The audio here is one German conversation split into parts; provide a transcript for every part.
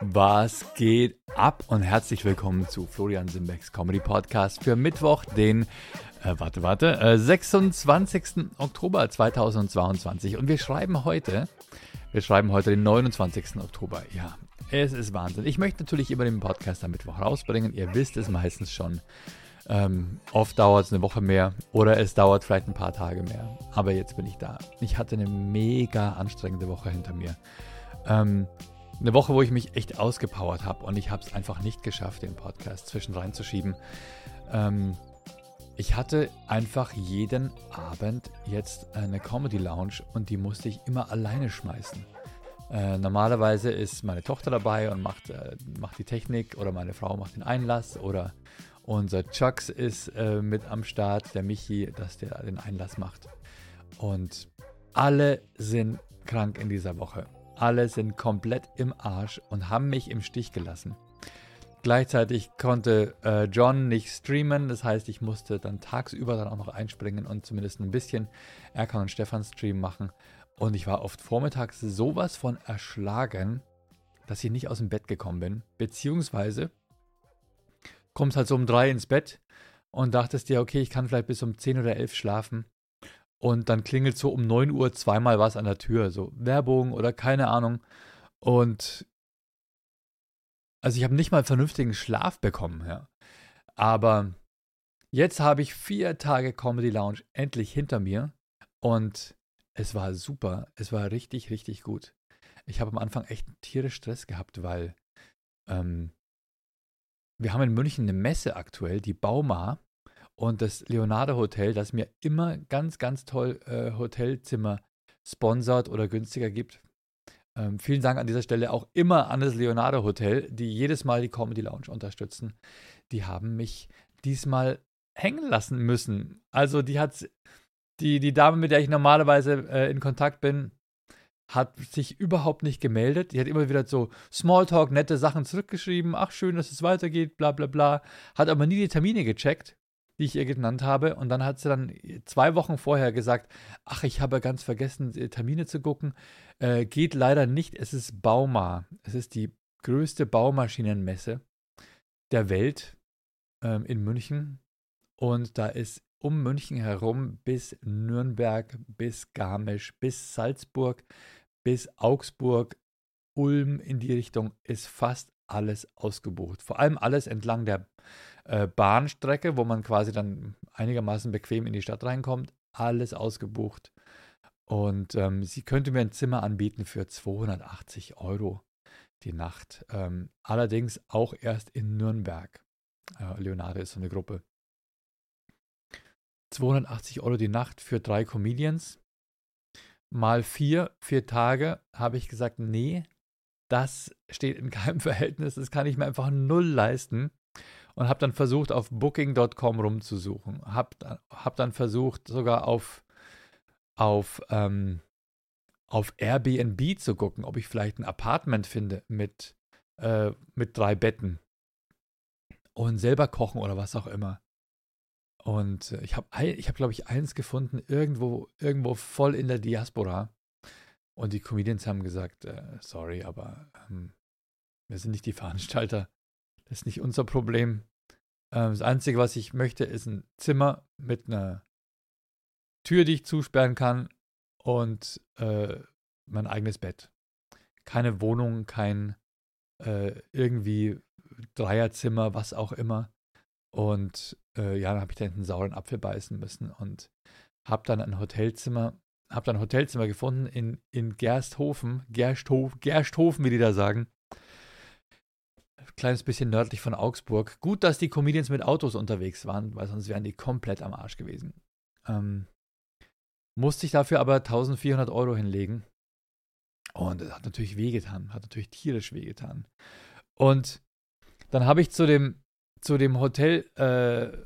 Was geht ab und herzlich willkommen zu Florian Simbecks Comedy Podcast für Mittwoch, den, äh, warte, warte, äh, 26. Oktober 2022. Und wir schreiben heute, wir schreiben heute den 29. Oktober. Ja, es ist Wahnsinn. Ich möchte natürlich immer den Podcast am Mittwoch rausbringen. Ihr wisst es meistens schon. Ähm, oft dauert es eine Woche mehr oder es dauert vielleicht ein paar Tage mehr. Aber jetzt bin ich da. Ich hatte eine mega anstrengende Woche hinter mir. Ähm, eine Woche, wo ich mich echt ausgepowert habe und ich habe es einfach nicht geschafft, den Podcast zwischen reinzuschieben. Ähm, ich hatte einfach jeden Abend jetzt eine Comedy Lounge und die musste ich immer alleine schmeißen. Äh, normalerweise ist meine Tochter dabei und macht, äh, macht die Technik oder meine Frau macht den Einlass oder unser Chucks ist äh, mit am Start, der Michi, dass der den Einlass macht. Und alle sind krank in dieser Woche. Alle sind komplett im Arsch und haben mich im Stich gelassen. Gleichzeitig konnte äh, John nicht streamen, das heißt, ich musste dann tagsüber dann auch noch einspringen und zumindest ein bisschen Erkan und Stefan Stream machen. Und ich war oft vormittags sowas von erschlagen, dass ich nicht aus dem Bett gekommen bin. Beziehungsweise kommst halt so um drei ins Bett und dachtest dir, okay, ich kann vielleicht bis um zehn oder elf schlafen. Und dann klingelt so um 9 Uhr zweimal was an der Tür, so Werbung oder keine Ahnung. Und also ich habe nicht mal vernünftigen Schlaf bekommen, ja. Aber jetzt habe ich vier Tage Comedy Lounge endlich hinter mir und es war super. Es war richtig, richtig gut. Ich habe am Anfang echt tierisch Stress gehabt, weil ähm, wir haben in München eine Messe aktuell, die Bauma. Und das Leonardo Hotel, das mir immer ganz, ganz toll äh, Hotelzimmer sponsert oder günstiger gibt. Ähm, vielen Dank an dieser Stelle auch immer an das Leonardo Hotel, die jedes Mal die Comedy Lounge unterstützen. Die haben mich diesmal hängen lassen müssen. Also die hat die, die Dame, mit der ich normalerweise äh, in Kontakt bin, hat sich überhaupt nicht gemeldet. Die hat immer wieder so Smalltalk, nette Sachen zurückgeschrieben. Ach, schön, dass es weitergeht, bla bla bla. Hat aber nie die Termine gecheckt die ich ihr genannt habe. Und dann hat sie dann zwei Wochen vorher gesagt, ach, ich habe ganz vergessen, Termine zu gucken. Äh, geht leider nicht. Es ist Bauma. Es ist die größte Baumaschinenmesse der Welt ähm, in München. Und da ist um München herum bis Nürnberg, bis Garmisch, bis Salzburg, bis Augsburg, Ulm in die Richtung ist fast alles ausgebucht. Vor allem alles entlang der äh, Bahnstrecke, wo man quasi dann einigermaßen bequem in die Stadt reinkommt. Alles ausgebucht. Und ähm, sie könnte mir ein Zimmer anbieten für 280 Euro die Nacht. Ähm, allerdings auch erst in Nürnberg. Äh, Leonardo ist so eine Gruppe. 280 Euro die Nacht für drei Comedians. Mal vier, vier Tage habe ich gesagt, nee, das steht in keinem Verhältnis. Das kann ich mir einfach null leisten und habe dann versucht, auf Booking.com rumzusuchen. Habe hab dann versucht, sogar auf, auf, ähm, auf Airbnb zu gucken, ob ich vielleicht ein Apartment finde mit, äh, mit drei Betten und selber kochen oder was auch immer. Und äh, ich habe, ich hab, glaube ich, eins gefunden, irgendwo, irgendwo voll in der Diaspora. Und die Comedians haben gesagt, äh, sorry, aber ähm, wir sind nicht die Veranstalter. Das ist nicht unser Problem. Ähm, das Einzige, was ich möchte, ist ein Zimmer mit einer Tür, die ich zusperren kann und äh, mein eigenes Bett. Keine Wohnung, kein äh, irgendwie Dreierzimmer, was auch immer. Und äh, ja, dann habe ich da einen sauren Apfel beißen müssen und habe dann ein Hotelzimmer, habe dann ein Hotelzimmer gefunden in, in Gersthofen, Gersthof, Gersthofen, wie die da sagen kleines bisschen nördlich von Augsburg. Gut, dass die Comedians mit Autos unterwegs waren, weil sonst wären die komplett am Arsch gewesen. Ähm, musste ich dafür aber 1400 Euro hinlegen. Und das hat natürlich wehgetan, hat natürlich tierisch wehgetan. Und dann habe ich zu dem, zu dem Hotel, äh,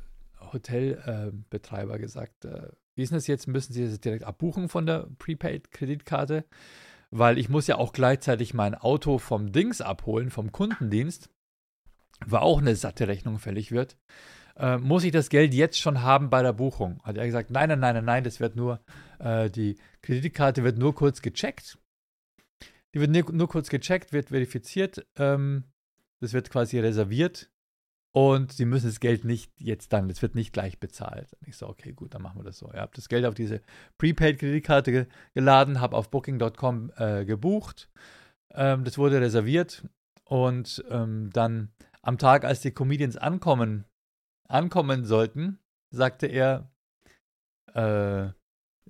Hotelbetreiber äh, gesagt, äh, wie ist das jetzt? Müssen Sie das direkt abbuchen von der Prepaid-Kreditkarte? Weil ich muss ja auch gleichzeitig mein Auto vom Dings abholen, vom Kundendienst war auch eine satte Rechnung fällig wird, äh, muss ich das Geld jetzt schon haben bei der Buchung? Hat er gesagt, nein, nein, nein, nein, das wird nur, äh, die Kreditkarte wird nur kurz gecheckt. Die wird nur, kurz gecheckt, wird verifiziert. Ähm, das wird quasi reserviert. Und sie müssen das Geld nicht jetzt dann, es wird nicht gleich bezahlt. Und ich so, okay, gut, dann machen wir das so. Ich habe das Geld auf diese Prepaid-Kreditkarte ge geladen, habe auf Booking.com äh, gebucht. Ähm, das wurde reserviert. Und ähm, dann am Tag, als die Comedians ankommen, ankommen sollten, sagte er, äh,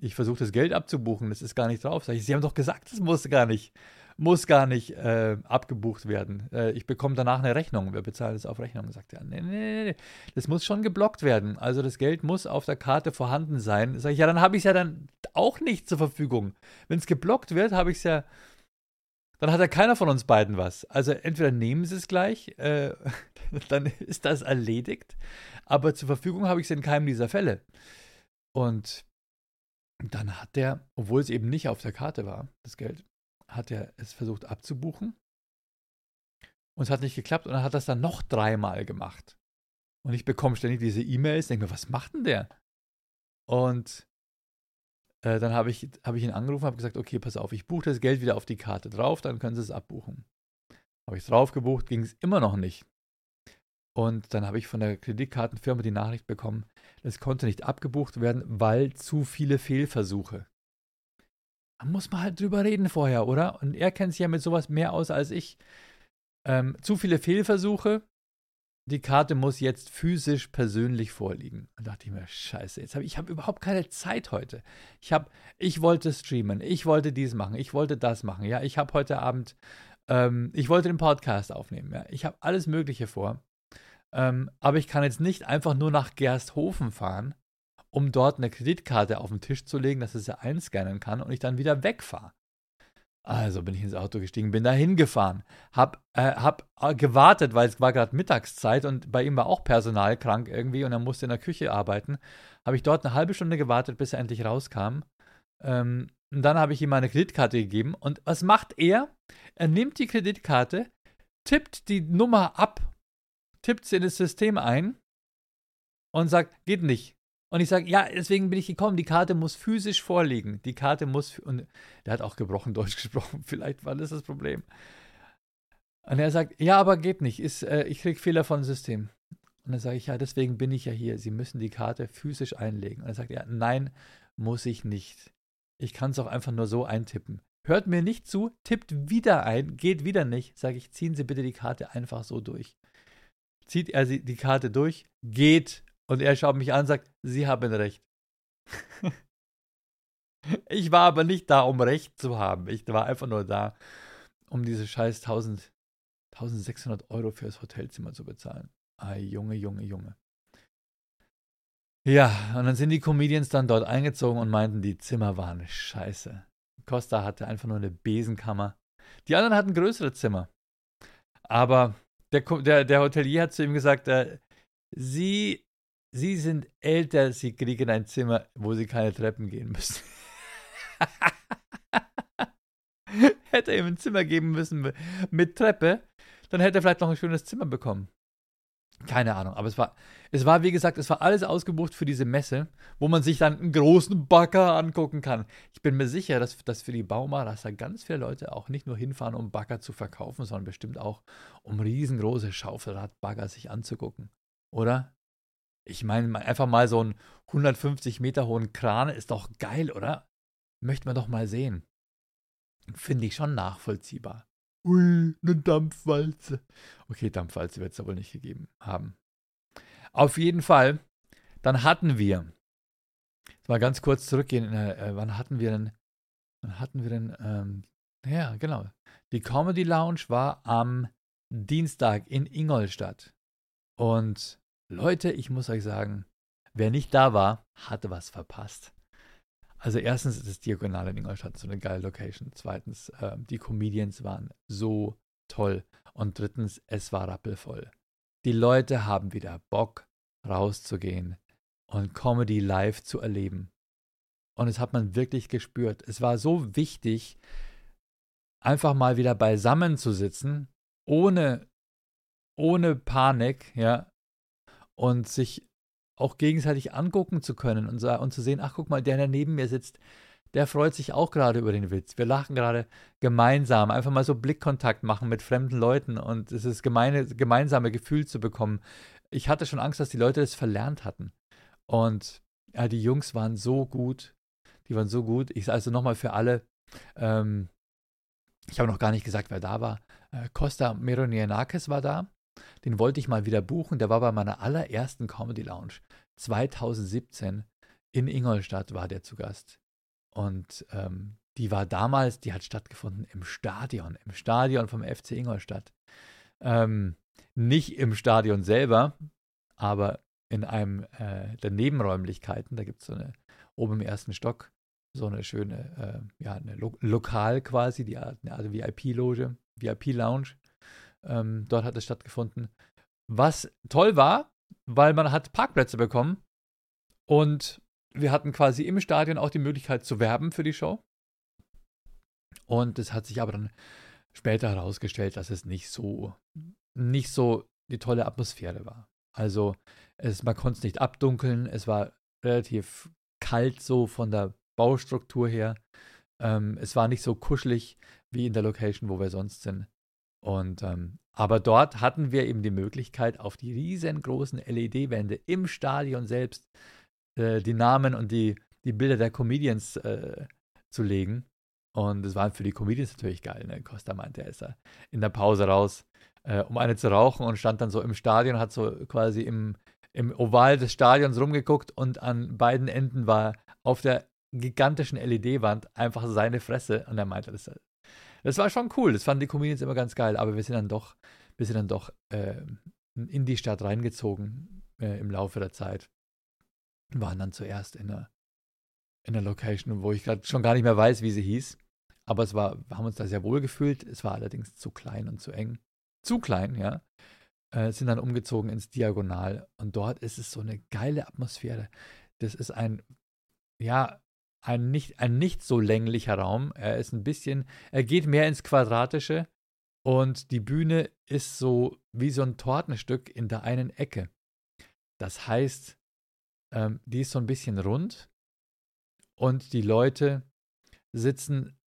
ich versuche das Geld abzubuchen, das ist gar nicht drauf. Sag ich, Sie haben doch gesagt, das muss gar nicht, muss gar nicht äh, abgebucht werden. Äh, ich bekomme danach eine Rechnung. Wir bezahlen das auf Rechnung. Sagt er, nee, nee, nee, das muss schon geblockt werden. Also das Geld muss auf der Karte vorhanden sein. Sag ich, ja, dann habe ich es ja dann auch nicht zur Verfügung. Wenn es geblockt wird, habe ich es ja, dann hat ja keiner von uns beiden was. Also entweder nehmen sie es gleich, äh, dann ist das erledigt, aber zur Verfügung habe ich es in keinem dieser Fälle. Und dann hat der, obwohl es eben nicht auf der Karte war, das Geld, hat er es versucht abzubuchen. Und es hat nicht geklappt und er hat das dann noch dreimal gemacht. Und ich bekomme ständig diese E-Mails, denke mir, was macht denn der? Und äh, dann habe ich, hab ich ihn angerufen, habe gesagt, okay, pass auf, ich buche das Geld wieder auf die Karte drauf, dann können Sie es abbuchen. Habe ich es drauf gebucht, ging es immer noch nicht. Und dann habe ich von der Kreditkartenfirma die Nachricht bekommen, es konnte nicht abgebucht werden, weil zu viele Fehlversuche. Da muss man halt drüber reden vorher, oder? Und er kennt sich ja mit sowas mehr aus als ich. Ähm, zu viele Fehlversuche. Die Karte muss jetzt physisch persönlich vorliegen. Und dachte ich mir, scheiße, jetzt habe ich habe überhaupt keine Zeit heute. Ich habe, ich wollte streamen, ich wollte dies machen, ich wollte das machen. Ja, ich habe heute Abend, ähm, ich wollte den Podcast aufnehmen. Ja, ich habe alles Mögliche vor. Ähm, aber ich kann jetzt nicht einfach nur nach Gersthofen fahren, um dort eine Kreditkarte auf den Tisch zu legen, dass es ja einscannen kann und ich dann wieder wegfahre. Also bin ich ins Auto gestiegen, bin da hingefahren, hab, äh, hab äh, gewartet, weil es war gerade Mittagszeit und bei ihm war auch Personal krank irgendwie und er musste in der Küche arbeiten. Habe ich dort eine halbe Stunde gewartet, bis er endlich rauskam. Ähm, und dann habe ich ihm meine Kreditkarte gegeben. Und was macht er? Er nimmt die Kreditkarte, tippt die Nummer ab tippt sie in das System ein und sagt, geht nicht. Und ich sage, ja, deswegen bin ich gekommen, die Karte muss physisch vorliegen. Die Karte muss, und der hat auch gebrochen Deutsch gesprochen, vielleicht war das das Problem. Und er sagt, ja, aber geht nicht, ist, äh, ich kriege Fehler vom System. Und dann sage ich, ja, deswegen bin ich ja hier. Sie müssen die Karte physisch einlegen. Und er sagt, ja, nein, muss ich nicht. Ich kann es auch einfach nur so eintippen. Hört mir nicht zu, tippt wieder ein, geht wieder nicht. Sage ich, ziehen Sie bitte die Karte einfach so durch zieht er die Karte durch, geht und er schaut mich an und sagt, Sie haben recht. ich war aber nicht da, um Recht zu haben. Ich war einfach nur da, um diese scheiß 1000, 1600 Euro für das Hotelzimmer zu bezahlen. Ah, Junge, Junge, Junge. Ja, und dann sind die Comedians dann dort eingezogen und meinten, die Zimmer waren scheiße. Costa hatte einfach nur eine Besenkammer. Die anderen hatten größere Zimmer. Aber der, der, der Hotelier hat zu ihm gesagt, äh, Sie, Sie sind älter, Sie kriegen ein Zimmer, wo Sie keine Treppen gehen müssen. hätte ihm ein Zimmer geben müssen mit Treppe, dann hätte er vielleicht noch ein schönes Zimmer bekommen. Keine Ahnung, aber es war, es war, wie gesagt, es war alles ausgebucht für diese Messe, wo man sich dann einen großen Bagger angucken kann. Ich bin mir sicher, dass, dass für die dass da ganz viele Leute auch nicht nur hinfahren, um Bagger zu verkaufen, sondern bestimmt auch, um riesengroße Schaufelradbagger sich anzugucken. Oder? Ich meine, einfach mal so einen 150 Meter hohen Kran ist doch geil, oder? Möchte man doch mal sehen. Finde ich schon nachvollziehbar. Ui, eine Dampfwalze. Okay, Dampfwalze wird es ja wohl nicht gegeben haben. Auf jeden Fall, dann hatten wir, mal ganz kurz zurückgehen, äh, wann hatten wir denn, wann hatten wir denn, ähm, ja, genau. Die Comedy Lounge war am Dienstag in Ingolstadt. Und Leute, ich muss euch sagen, wer nicht da war, hatte was verpasst. Also erstens ist das Diagonale in Ingolstadt so eine geile Location. Zweitens, äh, die Comedians waren so toll. Und drittens, es war rappelvoll. Die Leute haben wieder Bock, rauszugehen und Comedy live zu erleben. Und es hat man wirklich gespürt. Es war so wichtig, einfach mal wieder beisammen zu sitzen, ohne, ohne Panik, ja, und sich auch gegenseitig angucken zu können und, und zu sehen, ach guck mal, der, der neben mir sitzt, der freut sich auch gerade über den Witz. Wir lachen gerade gemeinsam, einfach mal so Blickkontakt machen mit fremden Leuten und es ist gemeine, gemeinsame Gefühl zu bekommen. Ich hatte schon Angst, dass die Leute das verlernt hatten. Und ja, die Jungs waren so gut. Die waren so gut. Ich sage also nochmal für alle, ähm, ich habe noch gar nicht gesagt, wer da war. Äh, Costa Meronianakis war da. Den wollte ich mal wieder buchen. Der war bei meiner allerersten Comedy Lounge. 2017 in Ingolstadt war der zu Gast. Und ähm, die war damals, die hat stattgefunden im Stadion, im Stadion vom FC Ingolstadt. Ähm, nicht im Stadion selber, aber in einem äh, der Nebenräumlichkeiten. Da gibt es so eine, oben im ersten Stock, so eine schöne, äh, ja, eine Lo Lokal quasi, die eine Art VIP-Loge, VIP-Lounge. Ähm, dort hat es stattgefunden. Was toll war, weil man hat Parkplätze bekommen und wir hatten quasi im Stadion auch die Möglichkeit zu werben für die Show. Und es hat sich aber dann später herausgestellt, dass es nicht so, nicht so die tolle Atmosphäre war. Also es, man konnte es nicht abdunkeln, es war relativ kalt so von der Baustruktur her. Ähm, es war nicht so kuschelig wie in der Location, wo wir sonst sind. Und ähm, aber dort hatten wir eben die Möglichkeit, auf die riesengroßen LED-Wände im Stadion selbst äh, die Namen und die, die Bilder der Comedians äh, zu legen. Und es war für die Comedians natürlich geil. Ne? Costa meinte, er ist in der Pause raus, äh, um eine zu rauchen und stand dann so im Stadion, hat so quasi im, im Oval des Stadions rumgeguckt und an beiden Enden war auf der gigantischen LED-Wand einfach seine Fresse. Und er meinte, das, das war schon cool. Das fanden die Comedians immer ganz geil. Aber wir sind dann doch, wir sind dann doch äh, in die Stadt reingezogen äh, im Laufe der Zeit waren dann zuerst in einer, in einer Location, wo ich gerade schon gar nicht mehr weiß, wie sie hieß. Aber es war, wir haben uns da sehr wohl gefühlt. Es war allerdings zu klein und zu eng. Zu klein, ja. Äh, sind dann umgezogen ins Diagonal. Und dort ist es so eine geile Atmosphäre. Das ist ein, ja, ein nicht, ein nicht so länglicher Raum. Er ist ein bisschen, er geht mehr ins Quadratische. Und die Bühne ist so wie so ein Tortenstück in der einen Ecke. Das heißt, ähm, die ist so ein bisschen rund und die Leute sitzen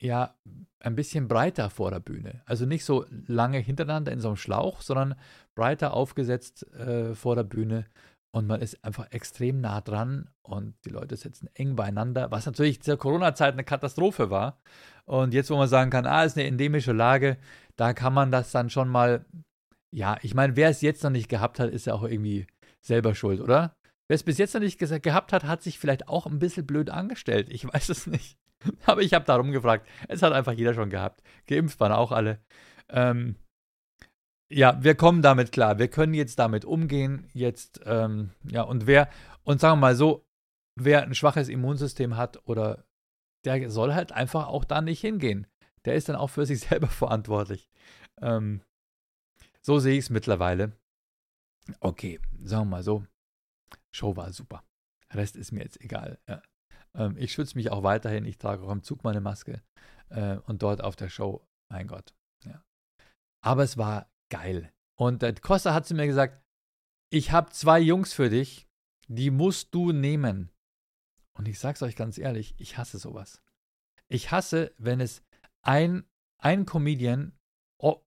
ja ein bisschen breiter vor der Bühne. Also nicht so lange hintereinander in so einem Schlauch, sondern breiter aufgesetzt äh, vor der Bühne. Und man ist einfach extrem nah dran und die Leute sitzen eng beieinander, was natürlich zur Corona-Zeit eine Katastrophe war. Und jetzt, wo man sagen kann, ah, ist eine endemische Lage, da kann man das dann schon mal, ja, ich meine, wer es jetzt noch nicht gehabt hat, ist ja auch irgendwie selber schuld, oder? Wer es bis jetzt noch nicht gehabt hat, hat sich vielleicht auch ein bisschen blöd angestellt. Ich weiß es nicht. Aber ich habe darum gefragt. Es hat einfach jeder schon gehabt. Geimpft waren auch alle. Ähm, ja, wir kommen damit klar. Wir können jetzt damit umgehen. Jetzt, ähm, ja, und wer, und sagen wir mal so, wer ein schwaches Immunsystem hat oder der soll halt einfach auch da nicht hingehen. Der ist dann auch für sich selber verantwortlich. Ähm, so sehe ich es mittlerweile. Okay, sagen wir mal so. Show war super. Rest ist mir jetzt egal. Ja. Ähm, ich schütze mich auch weiterhin. Ich trage auch im Zug meine Maske. Äh, und dort auf der Show, mein Gott. Ja. Aber es war geil. Und der Costa hat zu mir gesagt, ich habe zwei Jungs für dich, die musst du nehmen. Und ich sag's euch ganz ehrlich, ich hasse sowas. Ich hasse, wenn es ein, ein Comedian,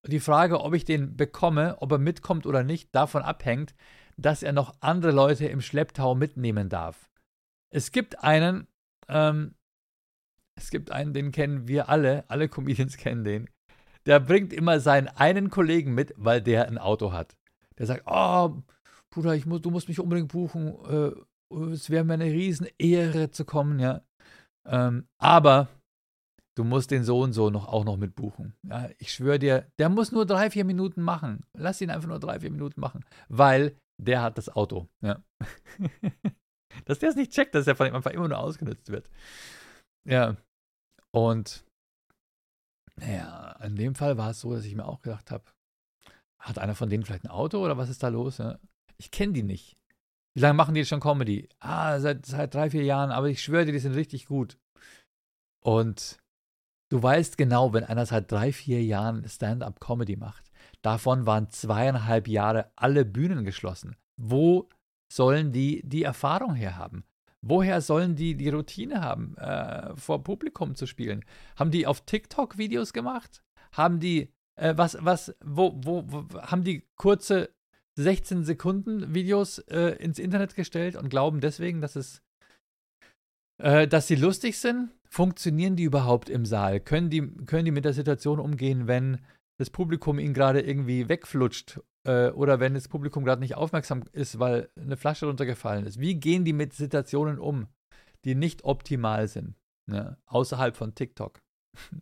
die Frage, ob ich den bekomme, ob er mitkommt oder nicht, davon abhängt, dass er noch andere Leute im Schlepptau mitnehmen darf. Es gibt einen, ähm, es gibt einen, den kennen wir alle, alle Comedians kennen den. Der bringt immer seinen einen Kollegen mit, weil der ein Auto hat. Der sagt, oh, Bruder, ich muss, du musst mich unbedingt buchen. Äh, es wäre mir eine Riesenehre zu kommen, ja. Ähm, aber du musst den so und so noch auch noch mit buchen. Ja, ich schwöre dir, der muss nur drei, vier Minuten machen. Lass ihn einfach nur drei, vier Minuten machen. Weil der hat das Auto. Ja. dass der es nicht checkt, dass er von ihm einfach immer nur ausgenutzt wird. Ja. Und naja, in dem Fall war es so, dass ich mir auch gedacht habe, hat einer von denen vielleicht ein Auto oder was ist da los? Ja. Ich kenne die nicht. Wie lange machen die jetzt schon Comedy? Ah, seit, seit drei, vier Jahren, aber ich schwöre dir, die sind richtig gut. Und du weißt genau, wenn einer seit drei, vier Jahren Stand-up-Comedy macht, Davon waren zweieinhalb Jahre alle Bühnen geschlossen. Wo sollen die die Erfahrung her haben? Woher sollen die die Routine haben, äh, vor Publikum zu spielen? Haben die auf TikTok Videos gemacht? Haben die, äh, was, was, wo, wo, wo, haben die kurze 16 Sekunden Videos äh, ins Internet gestellt und glauben deswegen, dass es, äh, dass sie lustig sind? Funktionieren die überhaupt im Saal? Können die, können die mit der Situation umgehen, wenn das Publikum ihnen gerade irgendwie wegflutscht äh, oder wenn das Publikum gerade nicht aufmerksam ist, weil eine Flasche runtergefallen ist. Wie gehen die mit Situationen um, die nicht optimal sind, ne? außerhalb von TikTok?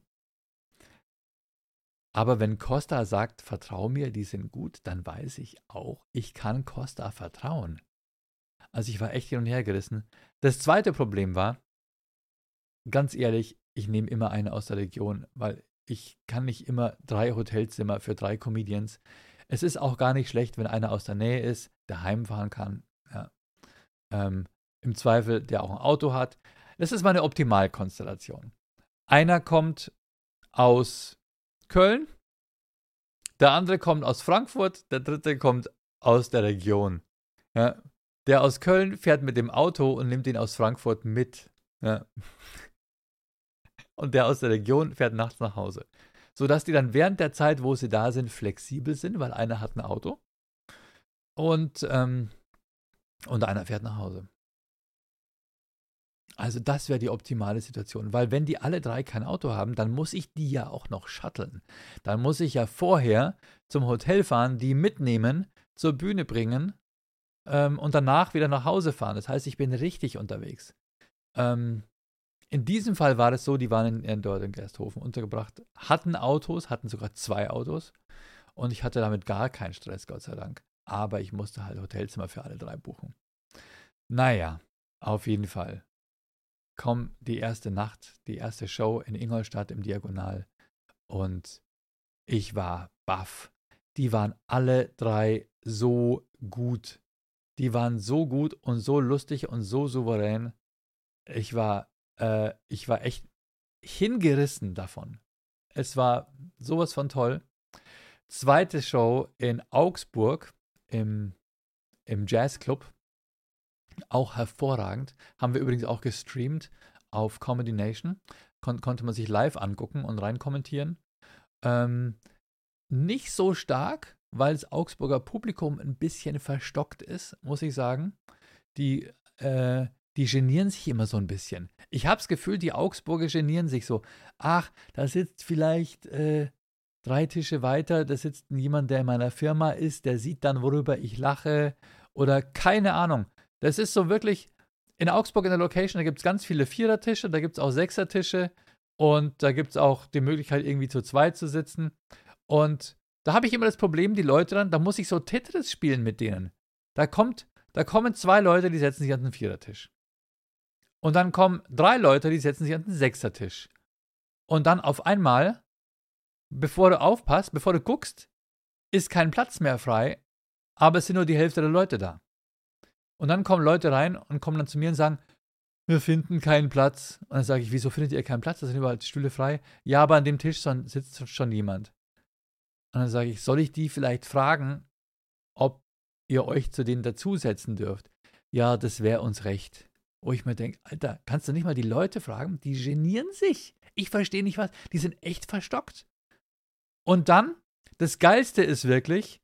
Aber wenn Costa sagt, vertrau mir, die sind gut, dann weiß ich auch, ich kann Costa vertrauen. Also ich war echt hin und her gerissen. Das zweite Problem war, ganz ehrlich, ich nehme immer eine aus der Region, weil ich kann nicht immer drei Hotelzimmer für drei Comedians. Es ist auch gar nicht schlecht, wenn einer aus der Nähe ist, der heimfahren kann. Ja. Ähm, Im Zweifel, der auch ein Auto hat. Das ist meine Optimalkonstellation. Einer kommt aus Köln, der andere kommt aus Frankfurt, der dritte kommt aus der Region. Ja. Der aus Köln fährt mit dem Auto und nimmt ihn aus Frankfurt mit. Ja. Und der aus der Region fährt nachts nach Hause sodass die dann während der Zeit, wo sie da sind, flexibel sind, weil einer hat ein Auto und, ähm, und einer fährt nach Hause. Also das wäre die optimale Situation, weil wenn die alle drei kein Auto haben, dann muss ich die ja auch noch shutteln. Dann muss ich ja vorher zum Hotel fahren, die mitnehmen, zur Bühne bringen ähm, und danach wieder nach Hause fahren. Das heißt, ich bin richtig unterwegs. Ähm, in diesem Fall war es so, die waren in, in, dort in Gersthofen untergebracht, hatten Autos, hatten sogar zwei Autos und ich hatte damit gar keinen Stress, Gott sei Dank. Aber ich musste halt Hotelzimmer für alle drei buchen. Naja, auf jeden Fall. Komm, die erste Nacht, die erste Show in Ingolstadt im Diagonal und ich war baff. Die waren alle drei so gut. Die waren so gut und so lustig und so souverän. Ich war äh, ich war echt hingerissen davon. Es war sowas von toll. Zweite Show in Augsburg im, im Jazzclub. Auch hervorragend. Haben wir übrigens auch gestreamt auf Comedy Nation. Kon konnte man sich live angucken und rein kommentieren. Ähm, nicht so stark, weil das Augsburger Publikum ein bisschen verstockt ist, muss ich sagen. Die äh, die genieren sich immer so ein bisschen. Ich habe das Gefühl, die Augsburger genieren sich so. Ach, da sitzt vielleicht äh, drei Tische weiter, da sitzt jemand, der in meiner Firma ist, der sieht dann, worüber ich lache oder keine Ahnung. Das ist so wirklich, in Augsburg in der Location, da gibt es ganz viele Vierertische, da gibt es auch Sechsertische und da gibt es auch die Möglichkeit, irgendwie zu zweit zu sitzen. Und da habe ich immer das Problem, die Leute dann, da muss ich so Tetris spielen mit denen. Da kommt, da kommen zwei Leute, die setzen sich an den Vierertisch. Und dann kommen drei Leute, die setzen sich an den Sechsertisch. Und dann auf einmal, bevor du aufpasst, bevor du guckst, ist kein Platz mehr frei, aber es sind nur die Hälfte der Leute da. Und dann kommen Leute rein und kommen dann zu mir und sagen, wir finden keinen Platz. Und dann sage ich, wieso findet ihr keinen Platz? Da sind überall Stühle frei. Ja, aber an dem Tisch sitzt schon jemand. Und dann sage ich, soll ich die vielleicht fragen, ob ihr euch zu denen dazusetzen dürft? Ja, das wäre uns recht. Wo ich mir denke, Alter, kannst du nicht mal die Leute fragen? Die genieren sich. Ich verstehe nicht was. Die sind echt verstockt. Und dann, das Geilste ist wirklich,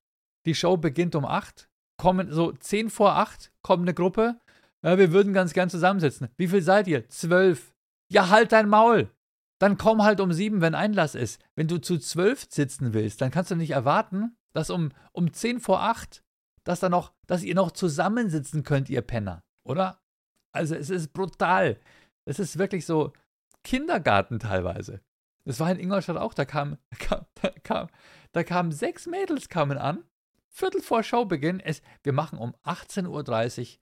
die Show beginnt um 8, kommen so 10 vor 8, kommt eine Gruppe. Ja, wir würden ganz gern zusammensitzen. Wie viel seid ihr? Zwölf. Ja, halt dein Maul. Dann komm halt um sieben, wenn Einlass ist. Wenn du zu zwölf sitzen willst, dann kannst du nicht erwarten, dass um, um 10 vor 8, dass, da noch, dass ihr noch zusammensitzen könnt, ihr Penner. Oder? Also es ist brutal. Es ist wirklich so Kindergarten teilweise. Das war in Ingolstadt auch, da kam, kam, da kam, da kamen sechs Mädels kamen an, Viertel vor Showbeginn. Es, wir machen um 18.30 Uhr.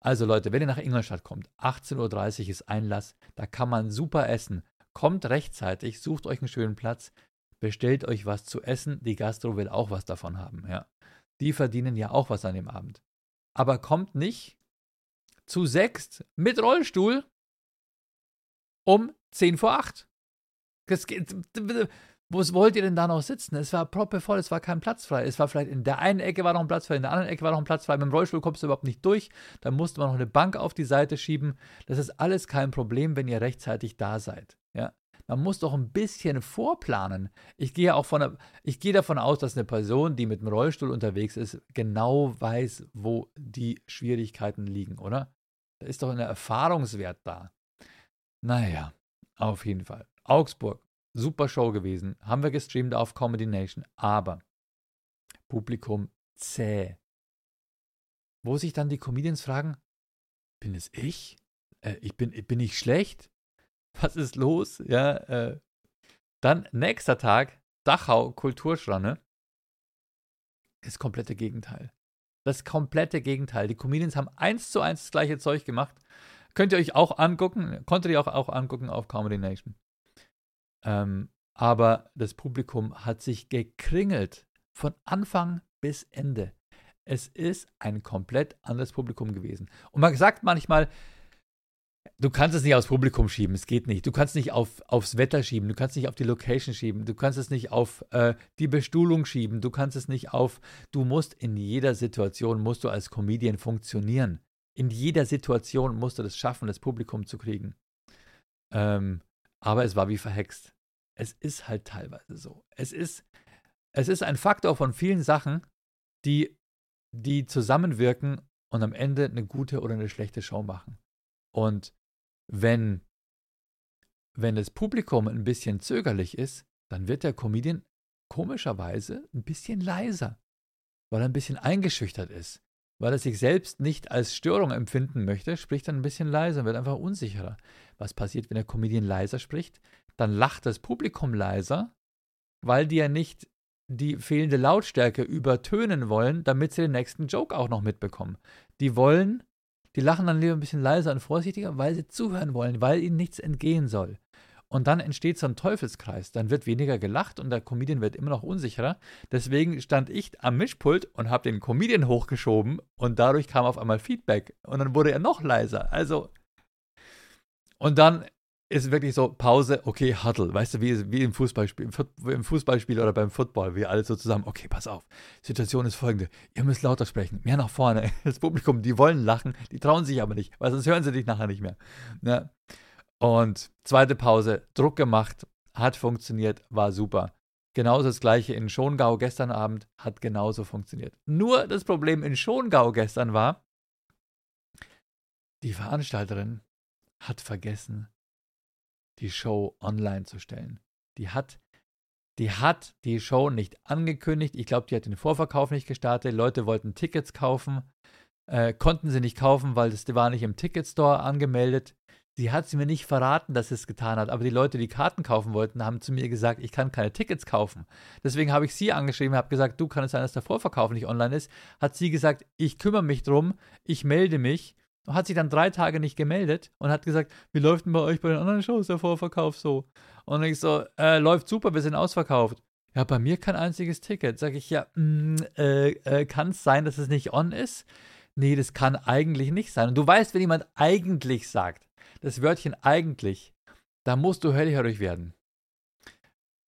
Also Leute, wenn ihr nach Ingolstadt kommt, 18.30 Uhr ist Einlass, da kann man super essen. Kommt rechtzeitig, sucht euch einen schönen Platz, bestellt euch was zu essen. Die Gastro will auch was davon haben, ja. Die verdienen ja auch was an dem Abend. Aber kommt nicht zu sechst mit Rollstuhl um 10 vor 8. Das, Wo wollt ihr denn da noch sitzen? Es war proppevoll, es war kein Platz frei. Es war vielleicht in der einen Ecke war noch ein Platz frei, in der anderen Ecke war noch ein Platz frei. Mit dem Rollstuhl kommst du überhaupt nicht durch. Da musste man noch eine Bank auf die Seite schieben. Das ist alles kein Problem, wenn ihr rechtzeitig da seid. Man muss doch ein bisschen vorplanen. Ich gehe auch von, ich gehe davon aus, dass eine Person, die mit dem Rollstuhl unterwegs ist, genau weiß, wo die Schwierigkeiten liegen, oder? Da ist doch ein Erfahrungswert da. Naja, auf jeden Fall. Augsburg, super Show gewesen. Haben wir gestreamt auf Comedy Nation, aber Publikum zäh. Wo sich dann die Comedians fragen, bin es ich? Äh, ich bin, bin ich schlecht? Was ist los? Ja, äh. Dann nächster Tag, Dachau Kulturschranne. Das komplette Gegenteil. Das komplette Gegenteil. Die Comedians haben eins zu eins das gleiche Zeug gemacht. Könnt ihr euch auch angucken, konntet ihr auch, auch angucken auf Comedy Nation. Ähm, aber das Publikum hat sich gekringelt von Anfang bis Ende. Es ist ein komplett anderes Publikum gewesen. Und man sagt manchmal, du kannst es nicht aufs Publikum schieben, es geht nicht. Du kannst nicht auf, aufs Wetter schieben, du kannst nicht auf die Location schieben, du kannst es nicht auf äh, die Bestuhlung schieben, du kannst es nicht auf, du musst in jeder Situation, musst du als Comedian funktionieren. In jeder Situation musst du das schaffen, das Publikum zu kriegen. Ähm, aber es war wie verhext. Es ist halt teilweise so. Es ist, es ist ein Faktor von vielen Sachen, die, die zusammenwirken und am Ende eine gute oder eine schlechte Show machen. Und wenn, wenn das Publikum ein bisschen zögerlich ist, dann wird der Comedian komischerweise ein bisschen leiser, weil er ein bisschen eingeschüchtert ist, weil er sich selbst nicht als Störung empfinden möchte, spricht dann ein bisschen leiser, wird einfach unsicherer. Was passiert, wenn der Comedian leiser spricht? Dann lacht das Publikum leiser, weil die ja nicht die fehlende Lautstärke übertönen wollen, damit sie den nächsten Joke auch noch mitbekommen. Die wollen die lachen dann lieber ein bisschen leiser und vorsichtiger, weil sie zuhören wollen, weil ihnen nichts entgehen soll. Und dann entsteht so ein Teufelskreis. Dann wird weniger gelacht und der Comedian wird immer noch unsicherer. Deswegen stand ich am Mischpult und habe den Comedian hochgeschoben und dadurch kam auf einmal Feedback. Und dann wurde er noch leiser. Also. Und dann ist wirklich so Pause, okay, Huddle, weißt du, wie, wie im Fußballspiel, im Fußballspiel oder beim Football, wir alle so zusammen, okay, pass auf, Situation ist folgende, ihr müsst lauter sprechen, mehr nach vorne, das Publikum, die wollen lachen, die trauen sich aber nicht, weil sonst hören sie dich nachher nicht mehr. Ne? Und zweite Pause, Druck gemacht, hat funktioniert, war super. Genauso das gleiche in Schongau gestern Abend, hat genauso funktioniert. Nur das Problem in Schongau gestern war, die Veranstalterin hat vergessen, die Show online zu stellen. Die hat, die hat die Show nicht angekündigt. Ich glaube, die hat den Vorverkauf nicht gestartet. Leute wollten Tickets kaufen, äh, konnten sie nicht kaufen, weil das war nicht im Ticketstore angemeldet. Sie hat sie mir nicht verraten, dass sie es getan hat, aber die Leute, die Karten kaufen wollten, haben zu mir gesagt, ich kann keine Tickets kaufen. Deswegen habe ich sie angeschrieben, habe gesagt, du kann es sein, dass der Vorverkauf nicht online ist. Hat sie gesagt, ich kümmere mich drum, ich melde mich hat sich dann drei Tage nicht gemeldet und hat gesagt, wie läuft denn bei euch bei den anderen Shows der Vorverkauf so? Und ich so, äh, läuft super, wir sind ausverkauft. Ja, bei mir kein einziges Ticket. Sag ich, ja, mm, äh, äh, kann es sein, dass es nicht on ist? Nee, das kann eigentlich nicht sein. Und du weißt, wenn jemand eigentlich sagt, das Wörtchen eigentlich, da musst du hellhörig werden.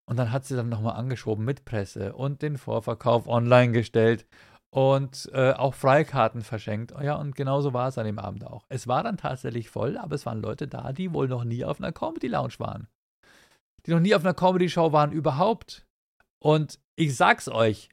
Und dann hat sie dann nochmal angeschoben mit Presse und den Vorverkauf online gestellt und äh, auch Freikarten verschenkt. Ja, und genauso war es an dem Abend auch. Es war dann tatsächlich voll, aber es waren Leute da, die wohl noch nie auf einer Comedy Lounge waren. Die noch nie auf einer Comedy Show waren überhaupt. Und ich sag's euch,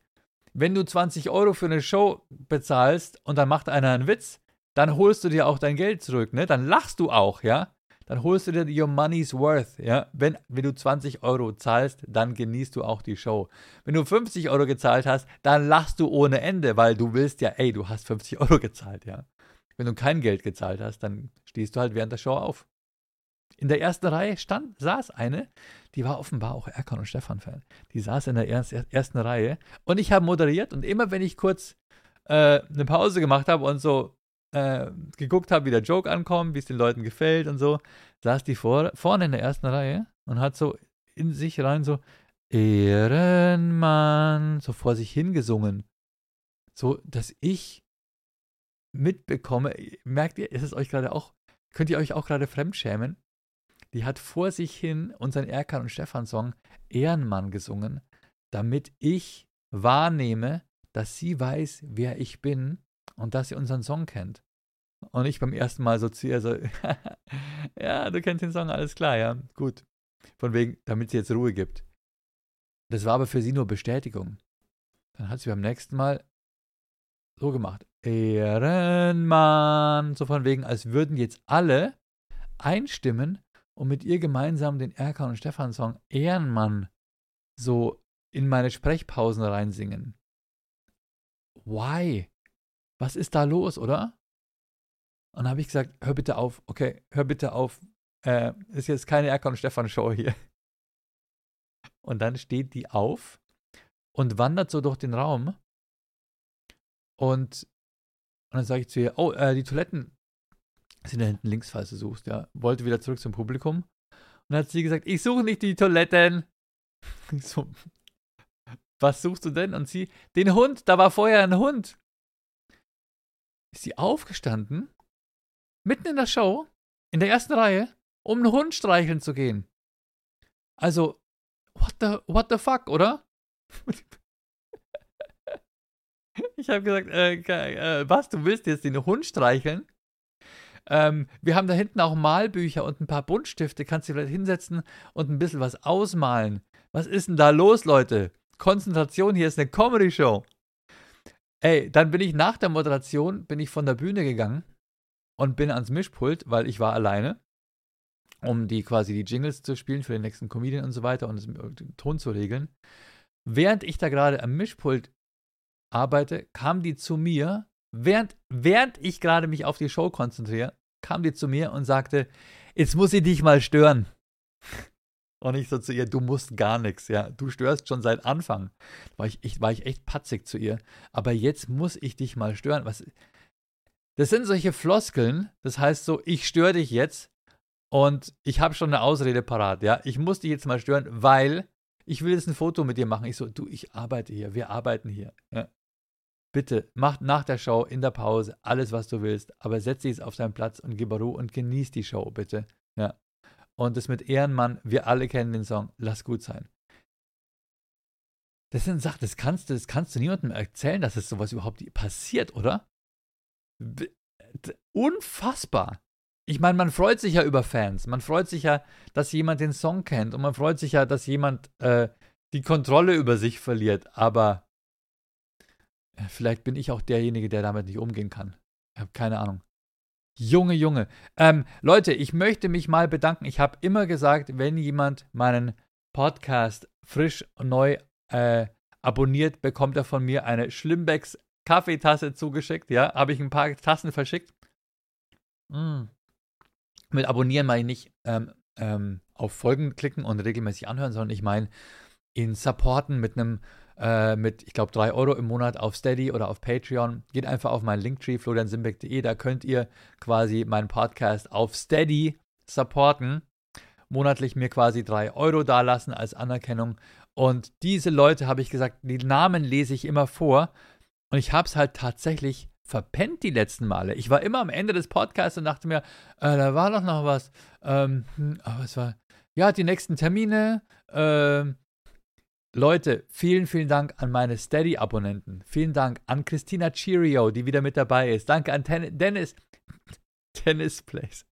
wenn du 20 Euro für eine Show bezahlst und dann macht einer einen Witz, dann holst du dir auch dein Geld zurück, ne? Dann lachst du auch, ja? Dann holst du dir your money's worth. Ja? Wenn, wenn du 20 Euro zahlst, dann genießt du auch die Show. Wenn du 50 Euro gezahlt hast, dann lachst du ohne Ende, weil du willst ja, ey, du hast 50 Euro gezahlt, ja. Wenn du kein Geld gezahlt hast, dann stehst du halt während der Show auf. In der ersten Reihe stand, saß eine, die war offenbar auch Erkan und Stefan-Fan. Die saß in der ersten Reihe und ich habe moderiert und immer wenn ich kurz äh, eine Pause gemacht habe und so äh, geguckt habe, wie der Joke ankommt, wie es den Leuten gefällt und so, saß die vor, vorne in der ersten Reihe und hat so in sich rein so Ehrenmann so vor sich hingesungen. So, dass ich mitbekomme, merkt ihr, ist es euch gerade auch, könnt ihr euch auch gerade fremdschämen? die hat vor sich hin unseren Erkan und Stefan Song Ehrenmann gesungen, damit ich wahrnehme, dass sie weiß, wer ich bin und dass sie unseren Song kennt. Und ich beim ersten Mal so ihr so, ja, du kennst den Song, alles klar, ja, gut. Von wegen, damit sie jetzt Ruhe gibt. Das war aber für sie nur Bestätigung. Dann hat sie beim nächsten Mal so gemacht. Ehrenmann. So von wegen, als würden jetzt alle einstimmen und mit ihr gemeinsam den Erkan und Stefan Song Ehrenmann so in meine Sprechpausen reinsingen. Why? Was ist da los, oder? Und dann habe ich gesagt, hör bitte auf, okay, hör bitte auf. Äh, ist jetzt keine Erkan und Stefan Show hier. Und dann steht die auf und wandert so durch den Raum. Und, und dann sage ich zu ihr, oh, äh, die Toiletten sind da hinten links, falls du suchst, ja. Wollte wieder zurück zum Publikum. Und dann hat sie gesagt, ich suche nicht die Toiletten. So, was suchst du denn? Und sie, den Hund, da war vorher ein Hund. Ist sie aufgestanden, mitten in der Show, in der ersten Reihe, um einen Hund streicheln zu gehen. Also, what the, what the fuck, oder? ich habe gesagt, äh, äh, was, du willst jetzt den Hund streicheln? Ähm, wir haben da hinten auch Malbücher und ein paar Buntstifte. Kannst du vielleicht hinsetzen und ein bisschen was ausmalen. Was ist denn da los, Leute? Konzentration, hier ist eine Comedy-Show. Ey, dann bin ich nach der Moderation, bin ich von der Bühne gegangen und bin ans Mischpult, weil ich war alleine, um die quasi die Jingles zu spielen für den nächsten Comedian und so weiter und den Ton zu regeln. Während ich da gerade am Mischpult arbeite, kam die zu mir, während, während ich gerade mich auf die Show konzentriere, kam die zu mir und sagte, jetzt muss ich dich mal stören. Und ich so zu ihr, du musst gar nichts, ja. Du störst schon seit Anfang. War ich, ich, war ich echt patzig zu ihr. Aber jetzt muss ich dich mal stören. Was, das sind solche Floskeln. Das heißt so, ich störe dich jetzt und ich habe schon eine Ausrede parat, ja. Ich muss dich jetzt mal stören, weil ich will jetzt ein Foto mit dir machen. Ich so, du, ich arbeite hier, wir arbeiten hier. Ja. Bitte, mach nach der Show, in der Pause, alles, was du willst, aber setz dich jetzt auf deinen Platz und gib Ruhe und genieß die Show, bitte. Ja. Und das mit Ehrenmann, wir alle kennen den Song, lass gut sein. Das sind Sachen, das kannst du, das kannst du niemandem erzählen, dass es sowas überhaupt passiert, oder? Unfassbar. Ich meine, man freut sich ja über Fans. Man freut sich ja, dass jemand den Song kennt. Und man freut sich ja, dass jemand äh, die Kontrolle über sich verliert. Aber äh, vielleicht bin ich auch derjenige, der damit nicht umgehen kann. Ich habe keine Ahnung. Junge, Junge. Ähm, Leute, ich möchte mich mal bedanken. Ich habe immer gesagt, wenn jemand meinen Podcast frisch neu äh, abonniert, bekommt er von mir eine Schlimmbecks Kaffeetasse zugeschickt. Ja, habe ich ein paar Tassen verschickt. Mm. Mit abonnieren meine ich nicht ähm, ähm, auf Folgen klicken und regelmäßig anhören, sondern ich meine ihn supporten mit einem äh, mit, ich glaube, 3 Euro im Monat auf Steady oder auf Patreon. Geht einfach auf meinen Linktree, floriansimbeck.de. Da könnt ihr quasi meinen Podcast auf Steady supporten. Monatlich mir quasi 3 Euro dalassen als Anerkennung. Und diese Leute, habe ich gesagt, die Namen lese ich immer vor. Und ich habe es halt tatsächlich verpennt die letzten Male. Ich war immer am Ende des Podcasts und dachte mir, äh, da war doch noch was. Ähm, hm, aber es war, ja, die nächsten Termine, ähm, Leute, vielen, vielen Dank an meine Steady-Abonnenten. Vielen Dank an Christina Cheerio, die wieder mit dabei ist. Danke an Ten Dennis. Dennis Place.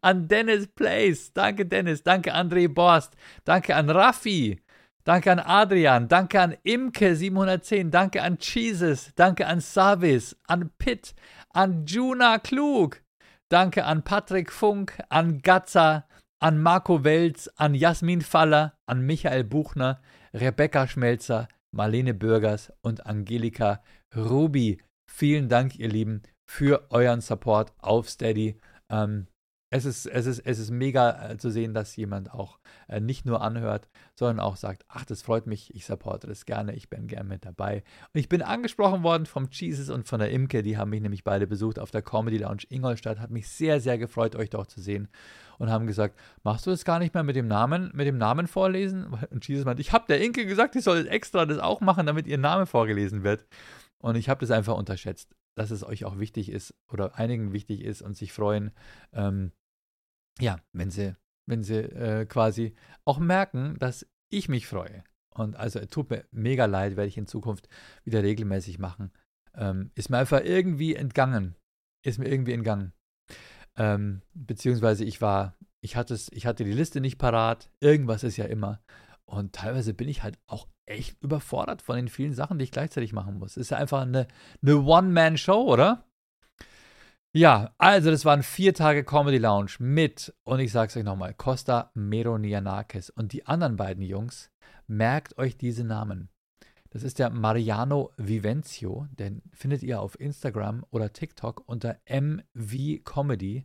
An Dennis Place. Danke, Dennis. Danke, André Borst. Danke an Raffi. Danke an Adrian. Danke an Imke710. Danke an Jesus. Danke an Savis. An Pitt. An Juna Klug. Danke an Patrick Funk. An Gatza. An Marco Welz. An Jasmin Faller. An Michael Buchner Rebecca Schmelzer, Marlene Bürgers und Angelika Ruby. Vielen Dank, ihr Lieben, für euren Support auf Steady. Ähm, es ist, es, ist, es ist mega äh, zu sehen, dass jemand auch äh, nicht nur anhört, sondern auch sagt, ach, das freut mich, ich supporte das gerne, ich bin gerne mit dabei. Und ich bin angesprochen worden vom Jesus und von der Imke, die haben mich nämlich beide besucht auf der Comedy Lounge Ingolstadt, hat mich sehr, sehr gefreut, euch dort zu sehen und haben gesagt, machst du das gar nicht mehr mit dem Namen, mit dem Namen vorlesen? Und Jesus meinte, ich habe der Inke gesagt, ich soll extra das auch machen, damit ihr Name vorgelesen wird. Und ich habe das einfach unterschätzt, dass es euch auch wichtig ist oder einigen wichtig ist und sich freuen, ähm, ja, wenn sie wenn sie äh, quasi auch merken, dass ich mich freue. Und also tut mir mega leid, werde ich in Zukunft wieder regelmäßig machen. Ähm, ist mir einfach irgendwie entgangen. Ist mir irgendwie entgangen. Ähm, beziehungsweise ich war, ich hatte es, ich hatte die Liste nicht parat. Irgendwas ist ja immer. Und teilweise bin ich halt auch echt überfordert von den vielen Sachen, die ich gleichzeitig machen muss. Ist ja einfach eine, eine One-Man-Show, oder? Ja, also das waren vier Tage Comedy Lounge mit, und ich sag's euch nochmal, Costa Meronianakis und die anderen beiden Jungs, merkt euch diese Namen. Das ist der Mariano Vivencio, den findet ihr auf Instagram oder TikTok unter MV Comedy,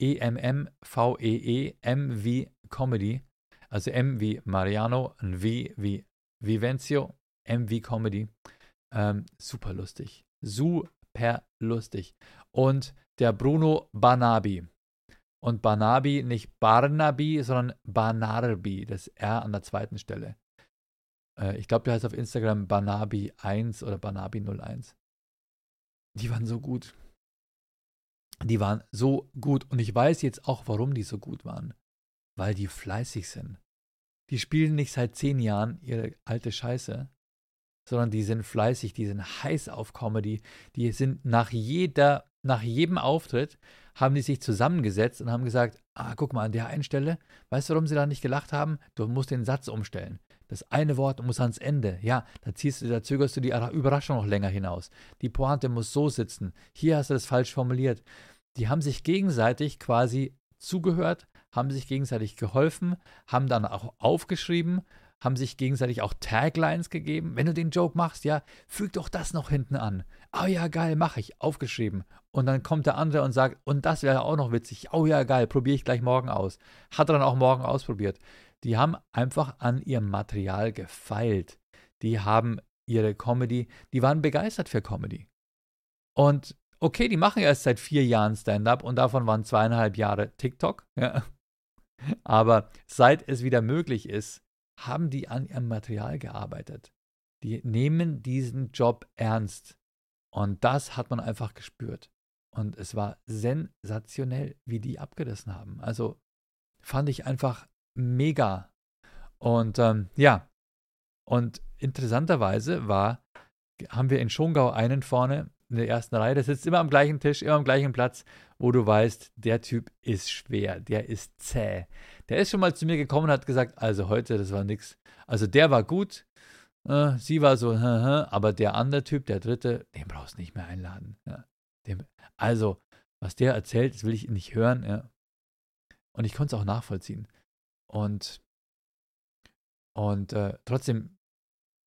E-M-M-V-E-E, MV Comedy, also M wie Mariano und V wie Vivencio, MV Comedy. Ähm, super lustig. Super lustig und der Bruno Banabi. Und Banabi nicht Barnabi, sondern Banarbi, das R an der zweiten Stelle. Äh, ich glaube, der heißt auf Instagram Banabi1 oder Banabi01. Die waren so gut. Die waren so gut. Und ich weiß jetzt auch, warum die so gut waren. Weil die fleißig sind. Die spielen nicht seit zehn Jahren ihre alte Scheiße, sondern die sind fleißig, die sind heiß auf Comedy. Die sind nach jeder nach jedem Auftritt haben die sich zusammengesetzt und haben gesagt, ah, guck mal, an der einen Stelle, weißt du, warum sie da nicht gelacht haben? Du musst den Satz umstellen. Das eine Wort muss ans Ende. Ja, da ziehst du, da zögerst du die Überraschung noch länger hinaus. Die Pointe muss so sitzen. Hier hast du das falsch formuliert. Die haben sich gegenseitig quasi zugehört, haben sich gegenseitig geholfen, haben dann auch aufgeschrieben haben sich gegenseitig auch Taglines gegeben. Wenn du den Joke machst, ja, füg doch das noch hinten an. Oh ja, geil, mache ich, aufgeschrieben. Und dann kommt der andere und sagt, und das wäre auch noch witzig. Oh ja, geil, probiere ich gleich morgen aus. Hat er dann auch morgen ausprobiert. Die haben einfach an ihrem Material gefeilt. Die haben ihre Comedy, die waren begeistert für Comedy. Und okay, die machen erst seit vier Jahren Stand-up und davon waren zweieinhalb Jahre TikTok. Ja. Aber seit es wieder möglich ist, haben die an ihrem Material gearbeitet. Die nehmen diesen Job ernst. Und das hat man einfach gespürt. Und es war sensationell, wie die abgerissen haben. Also fand ich einfach mega. Und ähm, ja, und interessanterweise war, haben wir in Schongau einen vorne in der ersten Reihe, der sitzt immer am gleichen Tisch, immer am gleichen Platz, wo du weißt, der Typ ist schwer, der ist zäh. Der ist schon mal zu mir gekommen und hat gesagt, also heute, das war nix. Also der war gut, äh, sie war so, aber der andere Typ, der dritte, den brauchst du nicht mehr einladen. Ja. Dem, also, was der erzählt, das will ich nicht hören. Ja. Und ich konnte es auch nachvollziehen. Und, und äh, trotzdem,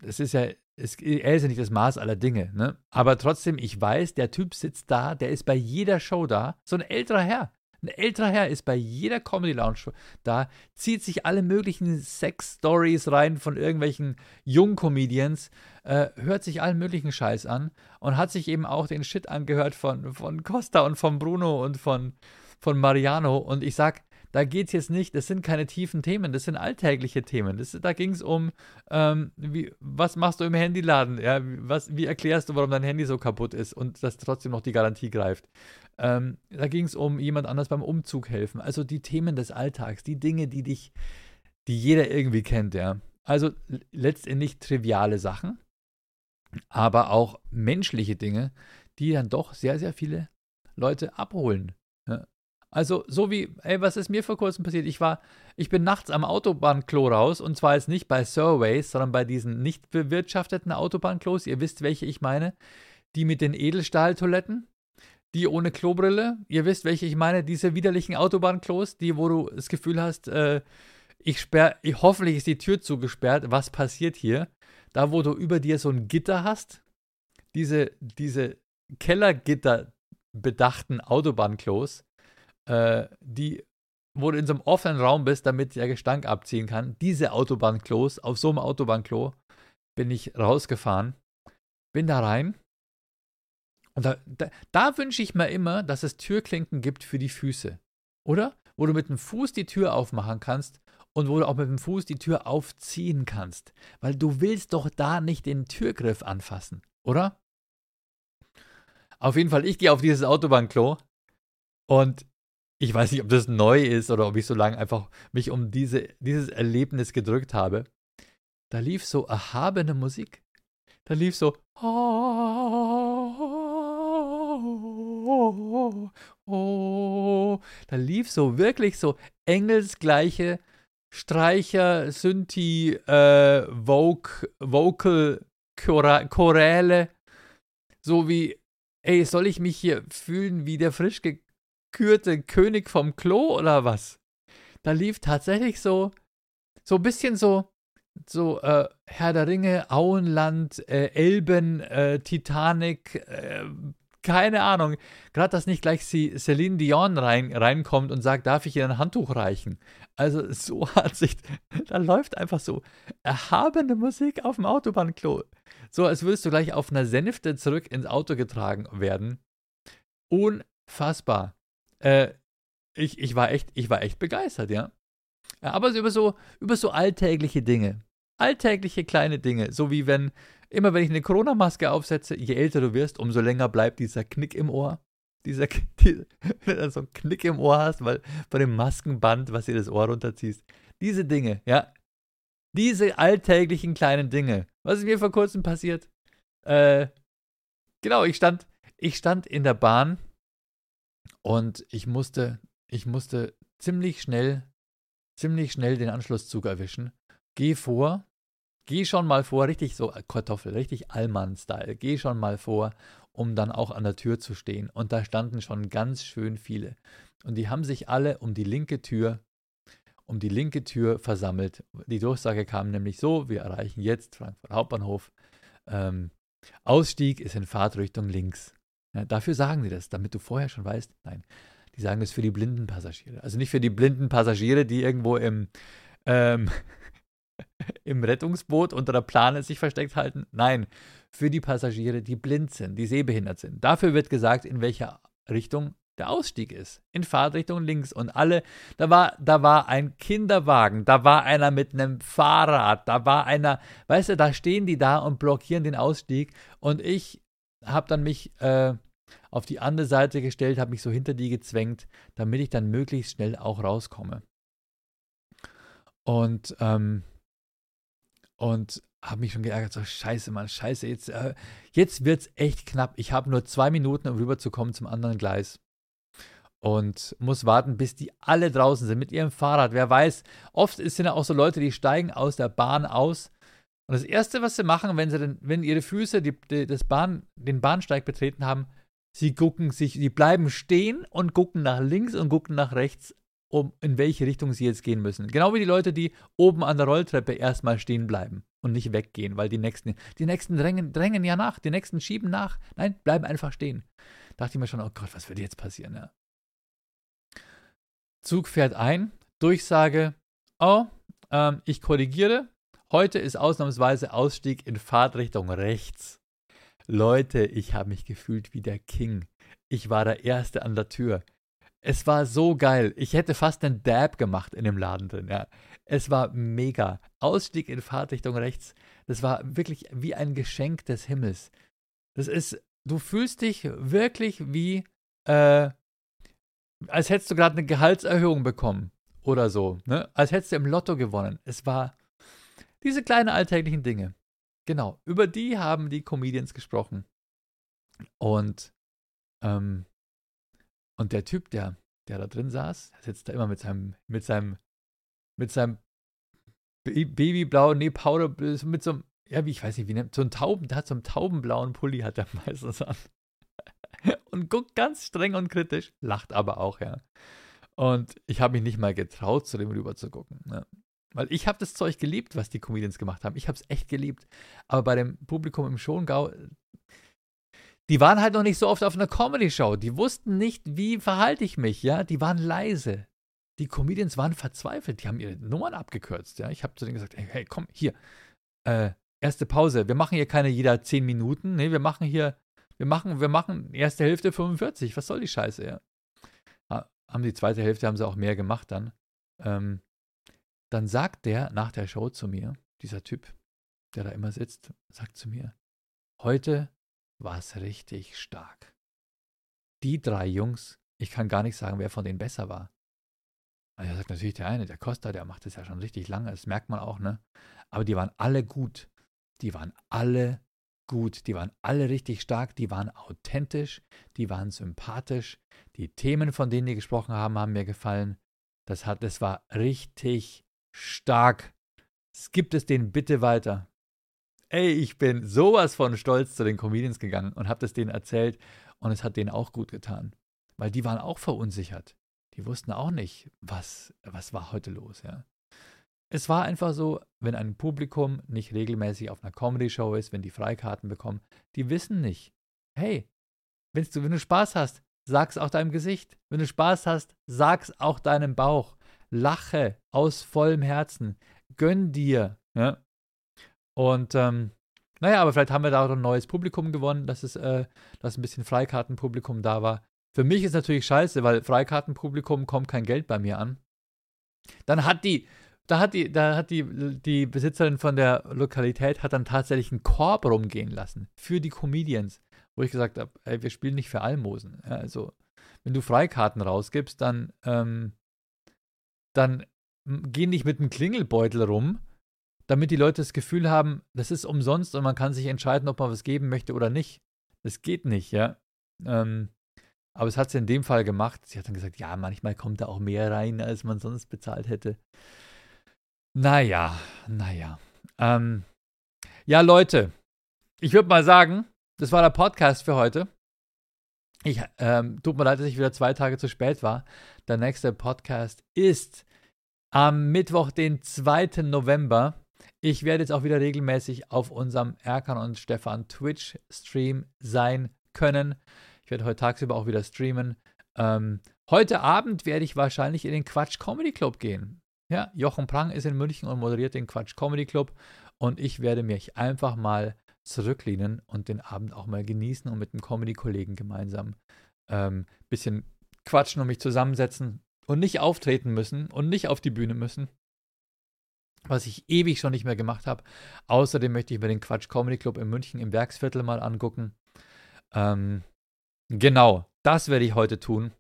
es ist ja es, er ist ja nicht das Maß aller Dinge, ne? Aber trotzdem, ich weiß, der Typ sitzt da, der ist bei jeder Show da. So ein älterer Herr. Ein älterer Herr ist bei jeder Comedy Lounge da, zieht sich alle möglichen Sex-Stories rein von irgendwelchen Jung-Comedians, äh, hört sich allen möglichen Scheiß an und hat sich eben auch den Shit angehört von, von Costa und von Bruno und von, von Mariano. Und ich sag, da geht es jetzt nicht, das sind keine tiefen Themen, das sind alltägliche Themen. Das, da ging es um, ähm, wie, was machst du im Handyladen? Ja, was, wie erklärst du, warum dein Handy so kaputt ist und dass trotzdem noch die Garantie greift? Ähm, da ging es um jemand anders beim Umzug helfen. Also die Themen des Alltags, die Dinge, die dich, die jeder irgendwie kennt, ja. Also letztendlich triviale Sachen, aber auch menschliche Dinge, die dann doch sehr, sehr viele Leute abholen. Ja. Also, so wie, ey, was ist mir vor kurzem passiert? Ich war, ich bin nachts am Autobahnklo raus und zwar jetzt nicht bei Surveys, sondern bei diesen nicht bewirtschafteten Autobahnklos. Ihr wisst, welche ich meine. Die mit den Edelstahltoiletten, die ohne Klobrille. Ihr wisst, welche ich meine. Diese widerlichen Autobahnklos, die, wo du das Gefühl hast, äh, ich sperre, hoffentlich ist die Tür zugesperrt. Was passiert hier? Da, wo du über dir so ein Gitter hast. Diese, diese Kellergitter bedachten Autobahnklos äh, die, wo du in so einem offenen Raum bist, damit der Gestank abziehen kann. Diese Autobahnklos, auf so einem Autobahnklo bin ich rausgefahren, bin da rein. Und da, da, da wünsche ich mir immer, dass es Türklinken gibt für die Füße. Oder? Wo du mit dem Fuß die Tür aufmachen kannst und wo du auch mit dem Fuß die Tür aufziehen kannst. Weil du willst doch da nicht den Türgriff anfassen, oder? Auf jeden Fall, ich gehe auf dieses Autobahnklo und ich weiß nicht, ob das neu ist oder ob ich so lange einfach mich um diese, dieses Erlebnis gedrückt habe. Da lief so erhabene Musik. Da lief so. Da lief so wirklich so engelsgleiche Streicher, Synthi, äh, Voc Vocal, Choräle. So wie, ey, soll ich mich hier fühlen wie der frisch gekürte König vom Klo oder was? Da lief tatsächlich so, so ein bisschen so, so äh, Herr der Ringe, Auenland, äh, Elben, äh, Titanic, äh, keine Ahnung. Gerade, dass nicht gleich sie Celine Dion rein, reinkommt und sagt, darf ich ihr ein Handtuch reichen? Also so hat sich, da läuft einfach so erhabene Musik auf dem Autobahnklo. So, als würdest du gleich auf einer Sänfte zurück ins Auto getragen werden. Unfassbar. Äh, ich, ich, war echt, ich war echt begeistert, ja. ja aber über so, über so alltägliche Dinge. Alltägliche kleine Dinge. So wie wenn, immer wenn ich eine Corona-Maske aufsetze, je älter du wirst, umso länger bleibt dieser Knick im Ohr. Dieser, die, wenn du so einen Knick im Ohr hast, weil bei dem Maskenband, was dir das Ohr runterziehst. Diese Dinge, ja. Diese alltäglichen kleinen Dinge. Was ist mir vor kurzem passiert? Äh, genau, ich stand, ich stand in der Bahn und ich musste, ich musste ziemlich schnell, ziemlich schnell den Anschlusszug erwischen. Geh vor, geh schon mal vor, richtig so Kartoffel, richtig Allmann-Style. Geh schon mal vor, um dann auch an der Tür zu stehen. Und da standen schon ganz schön viele. Und die haben sich alle um die linke Tür, um die linke Tür versammelt. Die Durchsage kam nämlich so: Wir erreichen jetzt Frankfurt Hauptbahnhof. Ähm, Ausstieg ist in Fahrtrichtung links. Ja, dafür sagen sie das, damit du vorher schon weißt, nein, die sagen das für die blinden Passagiere. Also nicht für die blinden Passagiere, die irgendwo im, ähm, im Rettungsboot unter der Plane sich versteckt halten. Nein, für die Passagiere, die blind sind, die sehbehindert sind. Dafür wird gesagt, in welcher Richtung der Ausstieg ist. In Fahrtrichtung links. Und alle, da war, da war ein Kinderwagen, da war einer mit einem Fahrrad, da war einer, weißt du, da stehen die da und blockieren den Ausstieg. Und ich habe dann mich äh, auf die andere Seite gestellt, habe mich so hinter die gezwängt, damit ich dann möglichst schnell auch rauskomme. Und, ähm, und habe mich schon geärgert, so scheiße, Mann, scheiße, jetzt, äh, jetzt wird es echt knapp. Ich habe nur zwei Minuten, um rüberzukommen zum anderen Gleis. Und muss warten, bis die alle draußen sind mit ihrem Fahrrad. Wer weiß, oft sind ja auch so Leute, die steigen aus der Bahn aus und das Erste, was sie machen, wenn, sie denn, wenn ihre Füße die, die, das Bahn, den Bahnsteig betreten haben, sie gucken sich, sie bleiben stehen und gucken nach links und gucken nach rechts, um in welche Richtung sie jetzt gehen müssen. Genau wie die Leute, die oben an der Rolltreppe erstmal stehen bleiben und nicht weggehen, weil die nächsten, die nächsten drängen, drängen ja nach, die nächsten schieben nach. Nein, bleiben einfach stehen. Da dachte ich mir schon, oh Gott, was wird jetzt passieren? Ja. Zug fährt ein, Durchsage, oh, ähm, ich korrigiere, Heute ist ausnahmsweise Ausstieg in Fahrtrichtung rechts. Leute, ich habe mich gefühlt wie der King. Ich war der Erste an der Tür. Es war so geil. Ich hätte fast einen Dab gemacht in dem Laden drin. Ja. Es war mega. Ausstieg in Fahrtrichtung rechts. Das war wirklich wie ein Geschenk des Himmels. Das ist, du fühlst dich wirklich wie, äh, als hättest du gerade eine Gehaltserhöhung bekommen oder so. Ne? Als hättest du im Lotto gewonnen. Es war diese kleinen alltäglichen Dinge. Genau, über die haben die Comedians gesprochen. Und, ähm, und der Typ, der, der da drin saß, der sitzt da immer mit seinem, mit seinem, mit seinem Babyblau, nee, Powder, mit so einem, ja, wie ich weiß nicht, wie nennt, so ein Tauben, der hat so einen taubenblauen Pulli, hat er meistens an. und guckt ganz streng und kritisch, lacht aber auch, ja. Und ich habe mich nicht mal getraut, zu dem rüber zu gucken. Ne? Weil ich habe das Zeug geliebt, was die Comedians gemacht haben. Ich habe es echt geliebt. Aber bei dem Publikum im Schongau, die waren halt noch nicht so oft auf einer Comedy-Show. Die wussten nicht, wie verhalte ich mich, ja. Die waren leise. Die Comedians waren verzweifelt. Die haben ihre Nummern abgekürzt, ja. Ich habe zu denen gesagt, hey, komm, hier, äh, erste Pause. Wir machen hier keine jeder 10 Minuten. Nee, wir machen hier, wir machen, wir machen erste Hälfte 45. Was soll die Scheiße, ja. Haben die zweite Hälfte, haben sie auch mehr gemacht dann. Ähm, dann sagt der nach der Show zu mir, dieser Typ, der da immer sitzt, sagt zu mir, heute war es richtig stark. Die drei Jungs ich kann gar nicht sagen, wer von denen besser war. Also er sagt natürlich der eine, der Costa, der macht das ja schon richtig lange, das merkt man auch, ne? Aber die waren alle gut. Die waren alle gut. Die waren alle richtig stark, die waren authentisch, die waren sympathisch. Die Themen, von denen die gesprochen haben, haben mir gefallen. Das, hat, das war richtig stark. Gibt es den bitte weiter. Ey, ich bin sowas von stolz zu den Comedians gegangen und habe das denen erzählt und es hat denen auch gut getan. Weil die waren auch verunsichert. Die wussten auch nicht, was, was war heute los, ja. Es war einfach so, wenn ein Publikum nicht regelmäßig auf einer Comedy-Show ist, wenn die Freikarten bekommen, die wissen nicht. Hey, du, wenn du Spaß hast, sag's auch deinem Gesicht. Wenn du Spaß hast, sag's auch deinem Bauch. Lache aus vollem Herzen. Gönn dir. Ja? Und ähm, naja, aber vielleicht haben wir da auch ein neues Publikum gewonnen, dass es, äh, dass ein bisschen Freikartenpublikum da war. Für mich ist natürlich scheiße, weil Freikartenpublikum kommt kein Geld bei mir an. Dann hat die da hat die, da hat die, die Besitzerin von der Lokalität hat dann tatsächlich einen Korb rumgehen lassen für die Comedians, wo ich gesagt habe, ey, wir spielen nicht für Almosen. Ja, also, wenn du Freikarten rausgibst, dann, ähm, dann geh nicht mit einem Klingelbeutel rum, damit die Leute das Gefühl haben, das ist umsonst und man kann sich entscheiden, ob man was geben möchte oder nicht. Das geht nicht, ja. Ähm, aber es hat sie in dem Fall gemacht. Sie hat dann gesagt, ja, manchmal kommt da auch mehr rein, als man sonst bezahlt hätte. Naja, naja. Ähm, ja, Leute, ich würde mal sagen, das war der Podcast für heute. Ich ähm, tut mir leid, dass ich wieder zwei Tage zu spät war. Der nächste Podcast ist am Mittwoch, den 2. November. Ich werde jetzt auch wieder regelmäßig auf unserem Erkan und Stefan Twitch-Stream sein können. Ich werde heute tagsüber auch wieder streamen. Ähm, heute Abend werde ich wahrscheinlich in den Quatsch Comedy Club gehen. Ja, Jochen Prang ist in München und moderiert den Quatsch Comedy Club und ich werde mich einfach mal zurücklehnen und den Abend auch mal genießen und mit einem Comedy-Kollegen gemeinsam ein ähm, bisschen quatschen und mich zusammensetzen und nicht auftreten müssen und nicht auf die Bühne müssen, was ich ewig schon nicht mehr gemacht habe. Außerdem möchte ich mir den Quatsch Comedy Club in München im Werksviertel mal angucken. Ähm, genau, das werde ich heute tun.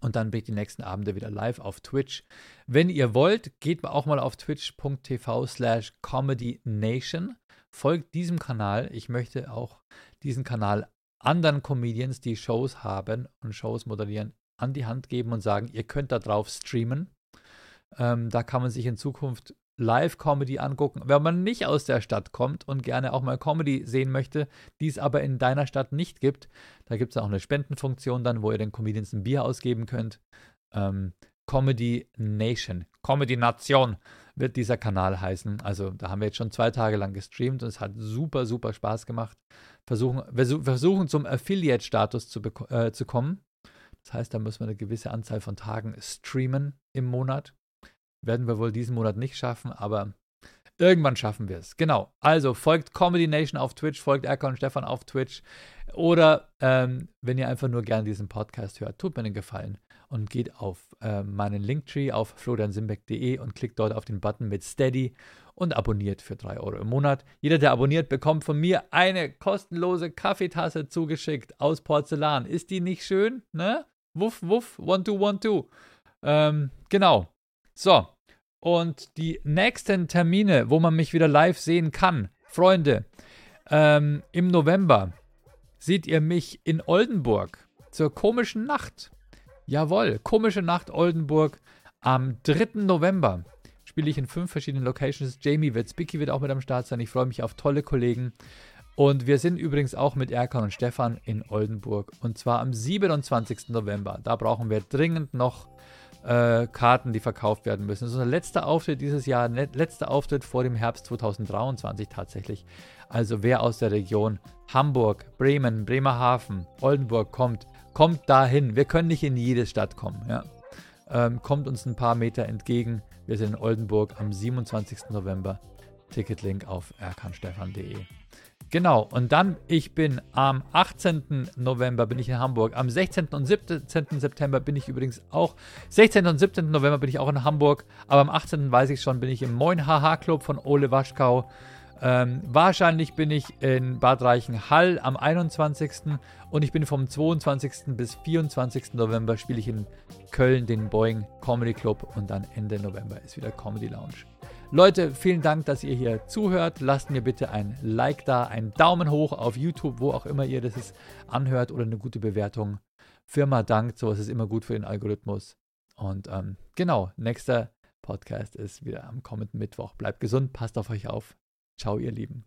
Und dann bin ich die nächsten Abende wieder live auf Twitch. Wenn ihr wollt, geht auch mal auf twitch.tv slash comedynation. Folgt diesem Kanal. Ich möchte auch diesen Kanal anderen Comedians, die Shows haben und Shows moderieren, an die Hand geben und sagen, ihr könnt da drauf streamen. Ähm, da kann man sich in Zukunft Live-Comedy angucken. Wenn man nicht aus der Stadt kommt und gerne auch mal Comedy sehen möchte, die es aber in deiner Stadt nicht gibt, da gibt es auch eine Spendenfunktion dann, wo ihr den Comedians ein Bier ausgeben könnt. Ähm, Comedy Nation, Comedy Nation wird dieser Kanal heißen. Also da haben wir jetzt schon zwei Tage lang gestreamt und es hat super, super Spaß gemacht. Versuchen, versuchen zum Affiliate-Status zu, äh, zu kommen. Das heißt, da müssen wir eine gewisse Anzahl von Tagen streamen im Monat. Werden wir wohl diesen Monat nicht schaffen, aber irgendwann schaffen wir es. Genau. Also folgt Comedy Nation auf Twitch, folgt Erkan und Stefan auf Twitch. Oder ähm, wenn ihr einfach nur gerne diesen Podcast hört, tut mir einen Gefallen und geht auf äh, meinen Linktree auf floriansimbeck.de und klickt dort auf den Button mit Steady und abonniert für 3 Euro im Monat. Jeder, der abonniert, bekommt von mir eine kostenlose Kaffeetasse zugeschickt aus Porzellan. Ist die nicht schön? Ne? Wuff, wuff, one, two, one, two. Ähm, genau. So, und die nächsten Termine, wo man mich wieder live sehen kann, Freunde, ähm, im November seht ihr mich in Oldenburg zur komischen Nacht. Jawohl, komische Nacht Oldenburg am 3. November spiele ich in fünf verschiedenen Locations. Jamie wird, Spicky wird auch mit am Start sein. Ich freue mich auf tolle Kollegen. Und wir sind übrigens auch mit Erkan und Stefan in Oldenburg. Und zwar am 27. November. Da brauchen wir dringend noch äh, Karten, die verkauft werden müssen. Das ist unser letzter Auftritt dieses Jahr, letzter Auftritt vor dem Herbst 2023 tatsächlich. Also wer aus der Region Hamburg, Bremen, Bremerhaven, Oldenburg kommt, kommt dahin. Wir können nicht in jede Stadt kommen. Ja? Ähm, kommt uns ein paar Meter entgegen. Wir sind in Oldenburg am 27. November. Ticketlink auf erkanstefan.de. Genau, und dann, ich bin am 18. November bin ich in Hamburg, am 16. und 17. September bin ich übrigens auch, 16. und 17. November bin ich auch in Hamburg, aber am 18. weiß ich schon, bin ich im Moin Haha Club von Ole Waschkau. Ähm, wahrscheinlich bin ich in Bad Reichenhall am 21. und ich bin vom 22. bis 24. November spiele ich in Köln den Boeing Comedy Club und dann Ende November ist wieder Comedy Lounge. Leute, vielen Dank, dass ihr hier zuhört. Lasst mir bitte ein Like da, einen Daumen hoch auf YouTube, wo auch immer ihr das anhört oder eine gute Bewertung. Firma dankt, sowas ist immer gut für den Algorithmus. Und ähm, genau, nächster Podcast ist wieder am kommenden Mittwoch. Bleibt gesund, passt auf euch auf. Ciao, ihr Lieben.